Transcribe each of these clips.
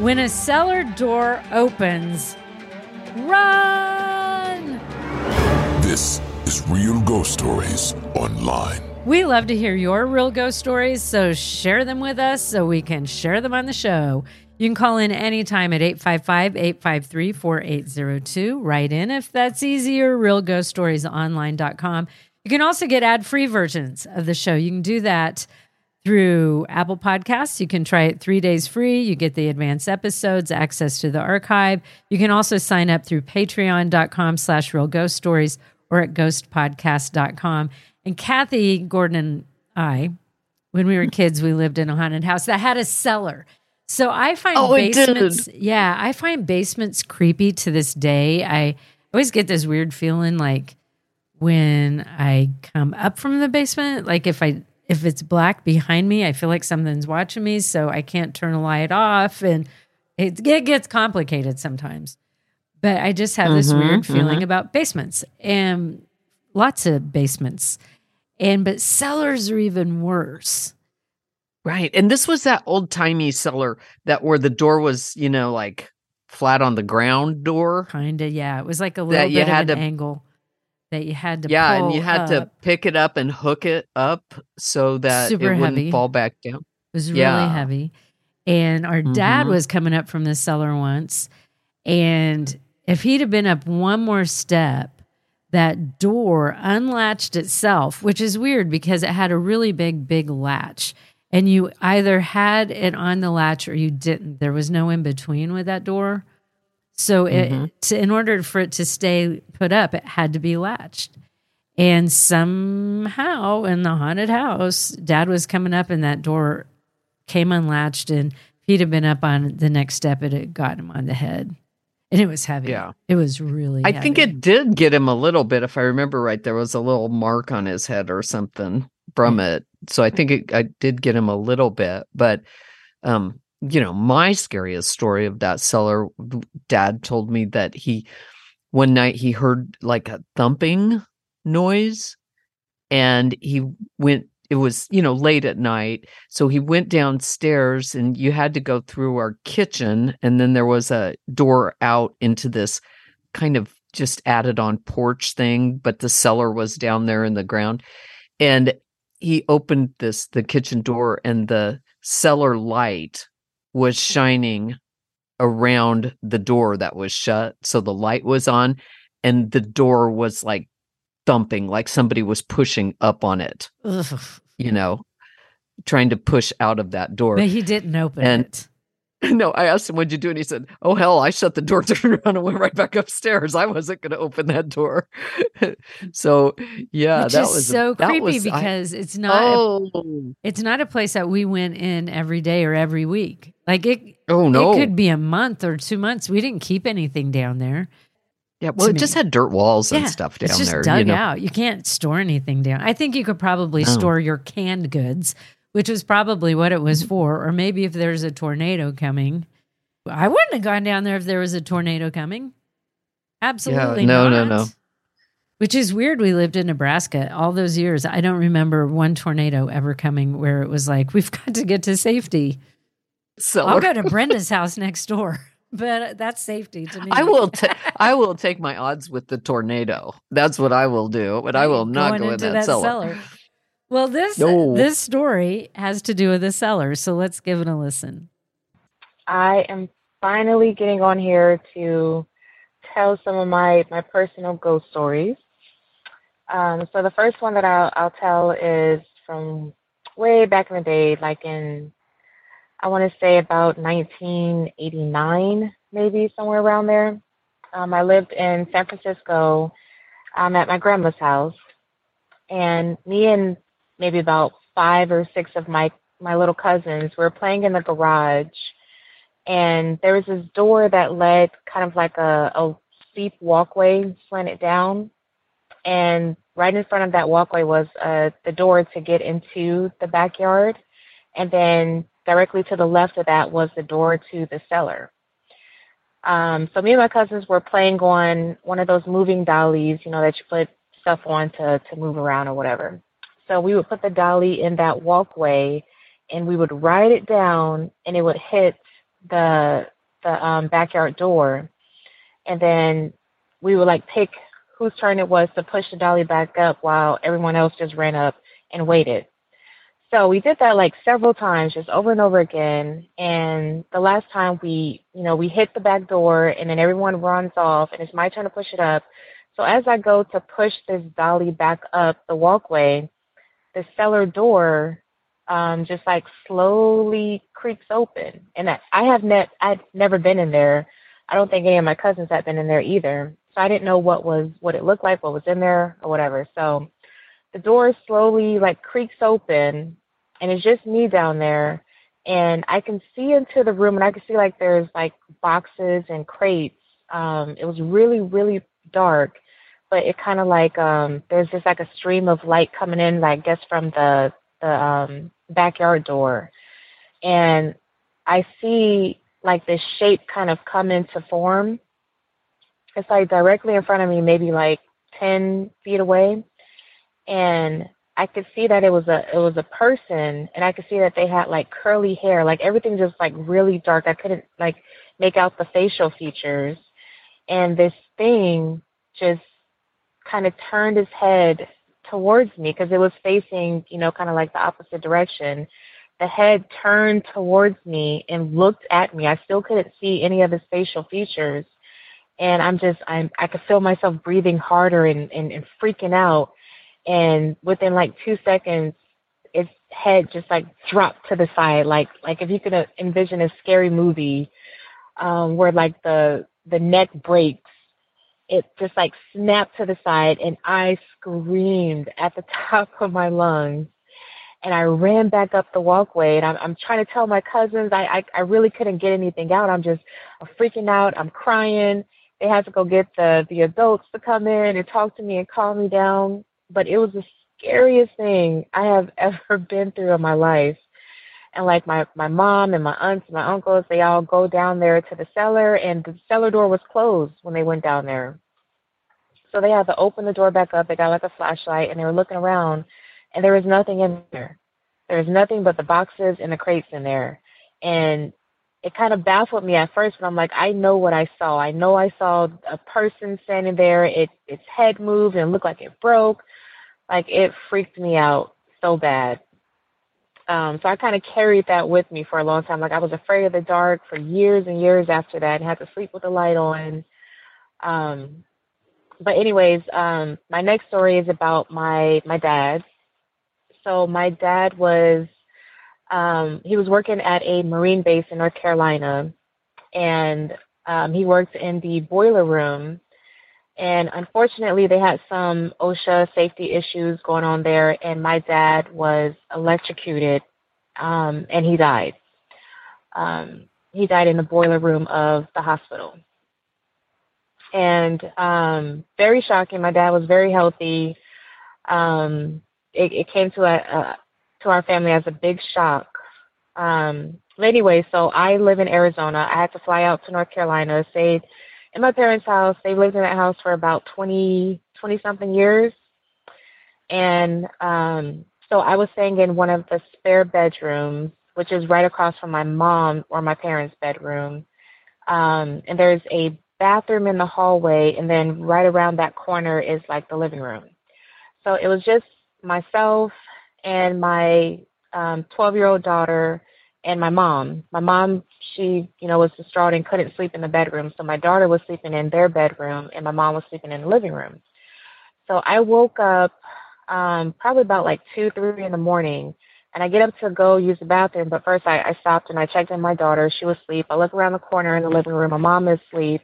When a cellar door opens, run! This is Real Ghost Stories Online. We love to hear your real ghost stories, so share them with us so we can share them on the show. You can call in anytime at 855 853 4802. Write in if that's easier, realghoststoriesonline.com. You can also get ad free versions of the show. You can do that through Apple Podcasts. You can try it three days free. You get the advanced episodes, access to the archive. You can also sign up through patreon.com slash real ghost stories or at ghostpodcast.com. And Kathy, Gordon, and I, when we were kids, we lived in a haunted house that had a cellar. So I find Oh, basements, yeah, I find basements creepy to this day. I always get this weird feeling like when I come up from the basement, like if I if it's black behind me, I feel like something's watching me, so I can't turn a light off, and it, it gets complicated sometimes. But I just have this Mhm, weird feeling mhm. about basements and lots of basements, and but cellars are even worse. Right. And this was that old timey cellar that where the door was, you know, like flat on the ground door. Kind of, yeah. It was like a little That you bit had of an to- angle that you had to Yeah, and you had to pick it up and hook it up so that Super it wouldn't heavy. fall back down. It was really Yeah. heavy. And our dad Mhm. was coming up from the cellar once. And if he'd have been up one more step, that door unlatched itself, which is weird because it had a really big, big latch. And you either had it on the latch or you didn't. There was no in between with that door. So it, Mhm. to, in order for it to stay put up, it had to be latched. And somehow in the haunted house, dad was coming up and that door came unlatched. And if he'd have been up on the next step, it had got him on the head. And it was heavy. Yeah. It was really I think it did get him a little bit, if I remember right. There was a little mark on his head or something from it. So I think it I did get him a little bit. But um, you know, my scariest story of that cellar, dad told me that he one night he heard like a thumping noise and he went it was you know late at night. So he went downstairs and you had to go through our kitchen and then there was a door out into this kind of just added on porch thing but the cellar was down there in the ground. And he opened this the kitchen door and the cellar light was shining around the door that was shut so the light was on and the door was like thumping like somebody was pushing up on it Ugh. you know trying to push out of that door But he didn't open And- it. no, I asked him, what'd you do? And he said, Oh, hell, I shut the door, turned around, and went right back upstairs. I wasn't going to open that door. so, yeah, Which that was so that creepy was- I- because it's not a- oh, it's not a place that we went in every day or every week. Like it oh, no. it could be a month or two months. We didn't keep anything down there. yeah, well, it just had dirt walls and Yeah, stuff down there. it's just there. dug you know? out. You can't store anything down. I think you could probably No. store your canned goods which was probably what it was mm-hmm. for. Or maybe if there's a tornado coming, I wouldn't have gone down there if there was a tornado coming. Absolutely no, no, not. no. Which is weird. We lived in Nebraska all those years. I don't remember one tornado ever coming where it was like, we've got to get to safety. So I'll go to Brenda's house next door, but that's safety to me. I will. ta- I will take my odds with the tornado. That's what I will do. But I will not Going go in into that, cellar. Well, this No. this story has to do with the cellar, so let's give it a listen. I am finally getting on here to tell some of my, my personal ghost stories. Um, so the first one that I'll, I'll tell is from way back in the day, like in, I want to say about 1989, maybe somewhere around there. Um, I lived in San Francisco um, at my grandma's house, and me and maybe about five or six of my my little cousins were playing in the garage. And there was this door that led kind of like a, a steep walkway slanted down. And right in front of that walkway was uh, the door to get into the backyard. And then directly to the left of that was the door to the cellar. Um, so me and my cousins were playing on one of those moving dollies you know that you put stuff on to, to move around or whatever so we would put the dolly in that walkway and we would ride it down and it would hit the the um backyard door and then we would like pick whose turn it was to push the dolly back up while everyone else just ran up and waited. So we did that like several times just over and over again and the last time we you know we hit the back door and then everyone runs off and it's my turn to push it up. So as I go to push this dolly back up the walkway, the cellar door um, just like slowly creaks open. And I, I have net I'd never been in there. I don't think any of my cousins had been in there either. So I didn't know what was what it looked like, what was in there or whatever. So the door slowly like creaks open and it's just me down there and I can see into the room and I can see like there's like boxes and crates. Um it was really, really dark, but it kinda like um there's just like a stream of light coming in, I guess from the the um backyard door and I see like this shape kind of come into form. It's like directly in front of me, maybe like ten feet away. And I could see that it was a it was a person and I could see that they had like curly hair, like everything just like really dark. I couldn't like make out the facial features. And this thing just kind of turned his head towards me because it was facing, you know, kind of like the opposite direction. The head turned towards me and looked at me. I still couldn't see any of his facial features. And I'm just, I'm, I could feel myself breathing harder and, and, and freaking out. And within like two seconds, its head just like dropped to the side. Like, like if you could envision a scary movie, um, where like the, the neck breaks it just like snapped to the side and I screamed at the top of my lungs and I ran back up the walkway and I'm, I'm trying to tell my cousins I, I, I really couldn't get anything out. I'm just I'm freaking out. I'm crying. They had to go get the, the adults to come in and talk to me and calm me down. But it was the scariest thing I have ever been through in my life. And like my, my mom and my aunts and my uncles, they all go down there to the cellar and the cellar door was closed when they went down there. So they had to open the door back up. They got like a flashlight and they were looking around and there was nothing in there. There was nothing but the boxes and the crates in there. And it kind of baffled me at first, but I'm like, I know what I saw. I know I saw a person standing there. It its head moved and it looked like it broke. Like it freaked me out so bad. Um, so I kind of carried that with me for a long time. Like I was afraid of the dark for years and years after that, and had to sleep with the light on. Um, but anyways, um, my next story is about my my dad. So my dad was um, he was working at a marine base in North Carolina, and um, he worked in the boiler room. And unfortunately, they had some OSHA safety issues going on there, and my dad was electrocuted, um, and he died. Um, he died in the boiler room of the hospital. And um, very shocking. My dad was very healthy. Um, it, it came to a, a to our family as a big shock. Um, anyway, so I live in Arizona. I had to fly out to North Carolina, stayed in my parents' house. They lived in that house for about 20, 20 something years. And um, so I was staying in one of the spare bedrooms, which is right across from my mom or my parents' bedroom. Um, and there's a bathroom in the hallway, and then right around that corner is like the living room. So it was just myself and my um 12 year old daughter and my mom. My mom, she, you know, was distraught and couldn't sleep in the bedroom. So my daughter was sleeping in their bedroom and my mom was sleeping in the living room. So I woke up um probably about like two, three in the morning and I get up to go use the bathroom, but first I, I stopped and I checked on my daughter. She was asleep. I look around the corner in the living room. My mom is asleep.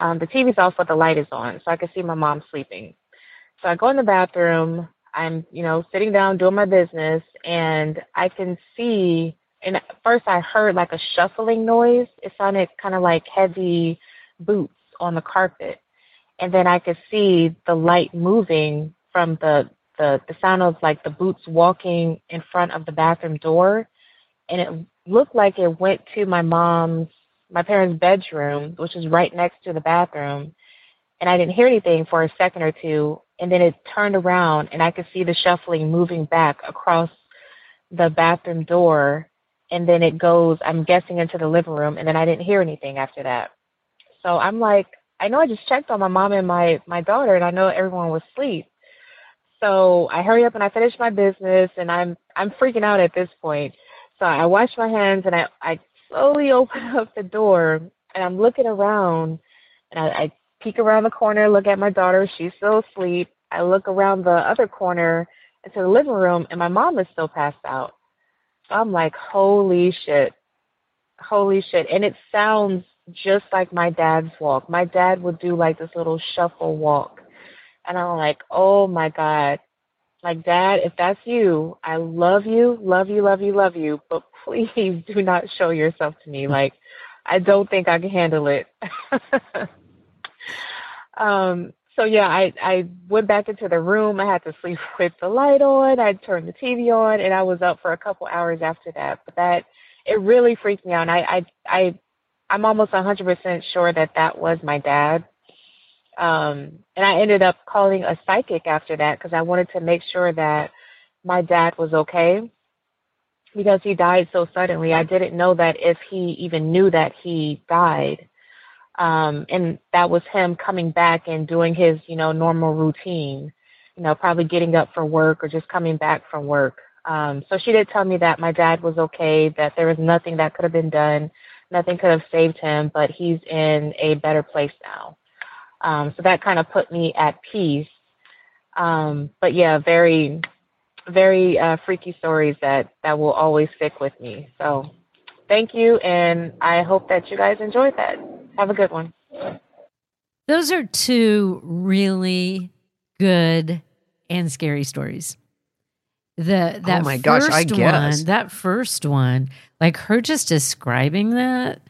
Um, the TV's off, but the light is on, so I can see my mom sleeping. So I go in the bathroom. I'm, you know, sitting down doing my business, and I can see. And at first, I heard like a shuffling noise. It sounded kind of like heavy boots on the carpet, and then I could see the light moving from the the the sound of like the boots walking in front of the bathroom door, and it looked like it went to my mom's my parents' bedroom, which is right next to the bathroom. And I didn't hear anything for a second or two. And then it turned around and I could see the shuffling moving back across the bathroom door. And then it goes, I'm guessing, into the living room. And then I didn't hear anything after that. So I'm like, I know I just checked on my mom and my, my daughter and I know everyone was asleep. So I hurry up and I finish my business and I'm I'm freaking out at this point. So I wash my hands and I, I slowly open up the door and I'm looking around and I, I peek around the corner, look at my daughter, she's still asleep. I look around the other corner into the living room and my mom is still passed out. I'm like, holy shit. Holy shit. And it sounds just like my dad's walk. My dad would do like this little shuffle walk. And I'm like, oh my God. Like, Dad, if that's you, I love you, love you, love you, love you, but please do not show yourself to me. Like, I don't think I can handle it. um, so yeah, I I went back into the room. I had to sleep with the light on. I turned the TV on, and I was up for a couple hours after that. But that it really freaked me out. And I I I I'm almost 100% sure that that was my dad. Um, and I ended up calling a psychic after that because I wanted to make sure that my dad was okay because he died so suddenly. I didn't know that if he even knew that he died. Um, and that was him coming back and doing his, you know, normal routine, you know, probably getting up for work or just coming back from work. Um, so she did tell me that my dad was okay, that there was nothing that could have been done, nothing could have saved him, but he's in a better place now. Um, so that kind of put me at peace. Um, but yeah, very, very uh, freaky stories that that will always stick with me. So thank you, and I hope that you guys enjoyed that. Have a good one. Those are two really good and scary stories. The that Oh my gosh, I first guess. one, that first one, like her just describing that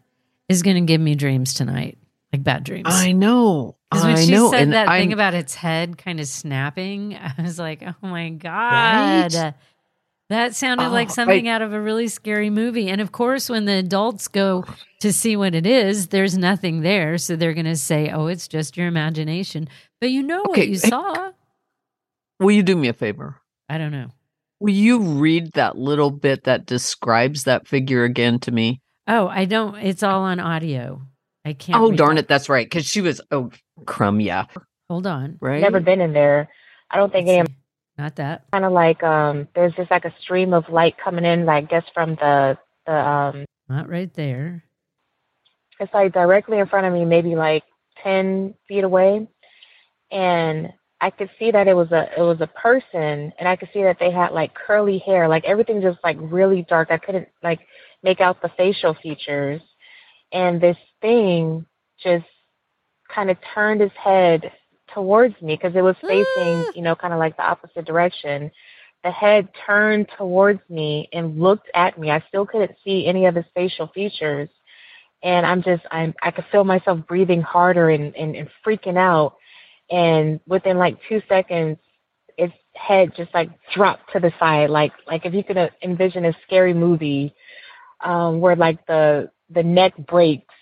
is going to give me dreams tonight, like bad dreams. I know. Because when I she know. said and that thing I'm- about its head kind of snapping, I was like, oh my God. Right? That sounded Oh, like something I- out of a really scary movie. And of course, when the adults go to see what it is, there's nothing there. So they're going to say, oh, it's just your imagination. But you know what you hey- saw. Will you do me a favor? I don't know. Will you read that little bit that describes that figure again to me? Oh, I don't. It's all on audio. I can't. oh, darn that. it. That's right. Because she was, oh, crumb. Yeah. Hold on. Right. Never been in there. I don't think any. Not that. Kind of like um, there's just like a stream of light coming in, I guess from the the um, Not right there. it's like directly in front of me, maybe like ten feet away, and I could see that it was a it was a person, and I could see that they had like curly hair, like everything just like really dark. I couldn't like make out the facial features, and this thing just kind of turned his head towards me because it was facing, you know, kind of like the opposite direction. The head turned towards me and looked at me. I still couldn't see any of his facial features and I'm just I'm I could feel myself breathing harder and, and, and freaking out. And within like two seconds, it's head just like dropped to the side, like like if you could envision a scary movie um, where like the the neck breaks,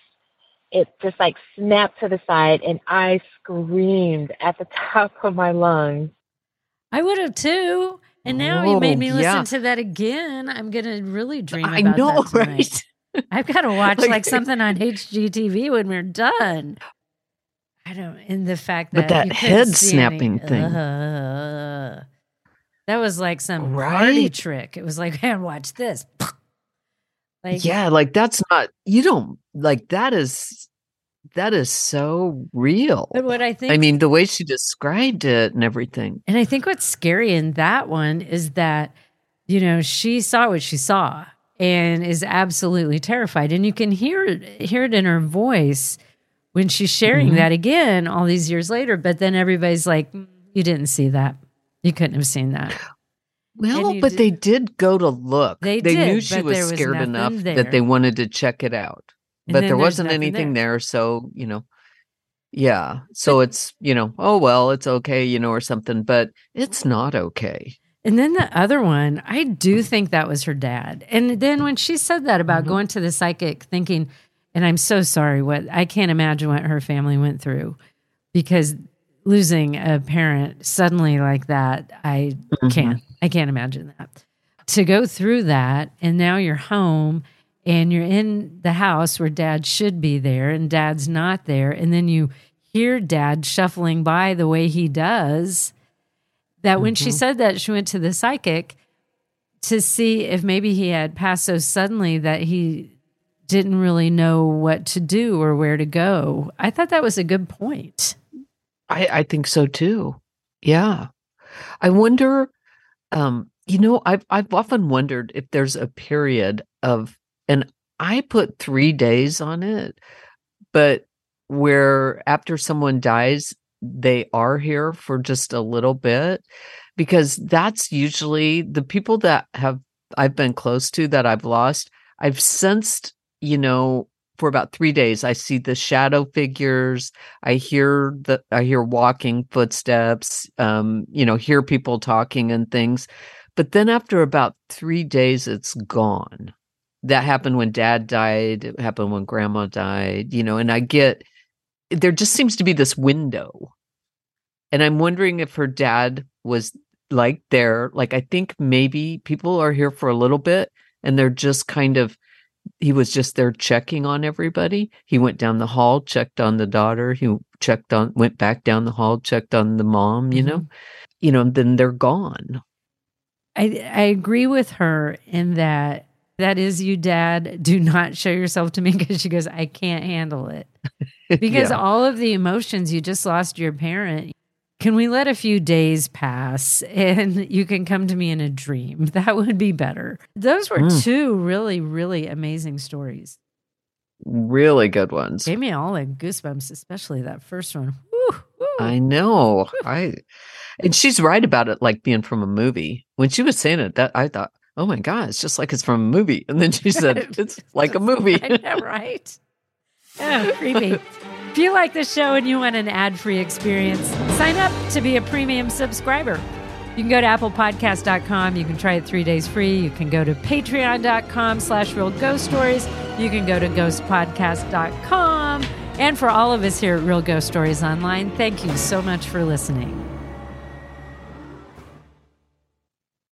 it just like snapped to the side, and I screamed at the top of my lungs. I would have too. And now you made me listen yeah. to that again. I'm gonna really dream I know, that tonight. Right? I've got to watch like, Like- something on HGTV when we're done. I don't. In the fact that But that that you head see any- snapping thing. Uh, that was like some party Right? trick. It was like, man, watch this. Like, yeah, like that's not you don't like that is that is so real. But what I think, I mean, the way she described it and everything. And I think what's scary in that one is that, you know, she saw what she saw and is absolutely terrified. And you can hear it, hear it in her voice when she's sharing Mhm. that again all these years later. But then everybody's like, "Mm, you didn't see that. You couldn't have seen that. Well, but did- they did go to look. They knew did, she was was scared enough there. that they wanted to check it out. And But there wasn't anything there. there. so, you know. Yeah. So it's, you know, oh well, it's okay, you know, or something, but it's not okay. And then the other one, I do think that was her dad. And then when she said that about Mm-hmm. going to the psychic, thinking, and I'm so sorry, what I can't imagine what her family went through because losing a parent suddenly like that, I Mm-hmm. can't, I can't imagine that. To go through that, and now you're home and you're in the house where dad should be there and dad's not there. And then you hear dad shuffling by the way he does that when she Mhm. said that she went to the psychic to see if maybe he had passed so suddenly that he didn't really know what to do or where to go. I thought that was a good point. I, I think so too. Yeah. I wonder, um, you know, I've I've often wondered if there's a period of and I put three days on it, but where after someone dies, they are here for just a little bit because that's usually the people that have I've been close to that I've lost. I've sensed, you know, for about three days, I see the shadow figures. I hear the I hear walking footsteps. Um, you know, hear people talking and things. But then after about three days, it's gone. That happened when dad died. It happened when grandma died, you know, and I get there just seems to be this window. And I'm wondering if her dad was like there. Like, I think maybe people are here for a little bit and they're just kind of, he was just there checking on everybody. He went down the hall, checked on the daughter. He checked on, went back down the hall, checked on the mom, you know, mm-hmm. you know, then they're gone. I I agree with her in that that is you, Dad. Do not show yourself to me because she goes, I can't handle it. Because Yeah. all of the emotions, you just lost your parent. Can we let a few days pass and you can come to me in a dream? That would be better. Those were Mm. two really, really amazing stories. really good ones. Gave me all the goosebumps, especially that first one. Woo, woo. I know. I and she's right about it like being from a movie. When she was saying it, that I thought, oh my God, it's just like it's from a movie. And then she said, it's like a movie. I know, right? Oh, creepy. If you like the show and you want an ad-free experience, sign up to be a premium subscriber. You can go to applepodcast.com. You can try it three days free. You can go to patreon.com slash real ghost stories. You can go to ghostpodcast.com. And for all of us here at Real Ghost Stories Online, thank you so much for listening.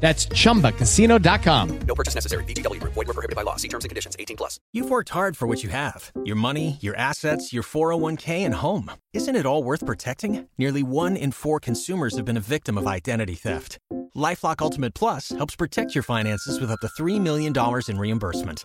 That's chumbacasino.com. No purchase necessary. VGW Group. Void were prohibited by law. See terms and conditions. 18 plus. You've worked hard for what you have your money, your assets, your 401k, and home. Isn't it all worth protecting? Nearly one in four consumers have been a victim of identity theft. Lifelock Ultimate Plus helps protect your finances with up to $3 million in reimbursement.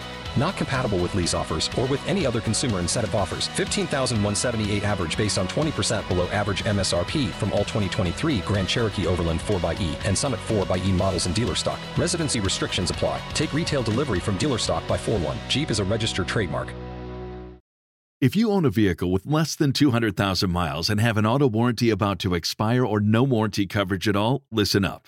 Not compatible with lease offers or with any other consumer incentive offers. 15,178 average based on 20% below average MSRP from all 2023 Grand Cherokee Overland 4xE and Summit 4xE models in dealer stock. Residency restrictions apply. Take retail delivery from dealer stock by 4 1. Jeep is a registered trademark. If you own a vehicle with less than 200,000 miles and have an auto warranty about to expire or no warranty coverage at all, listen up.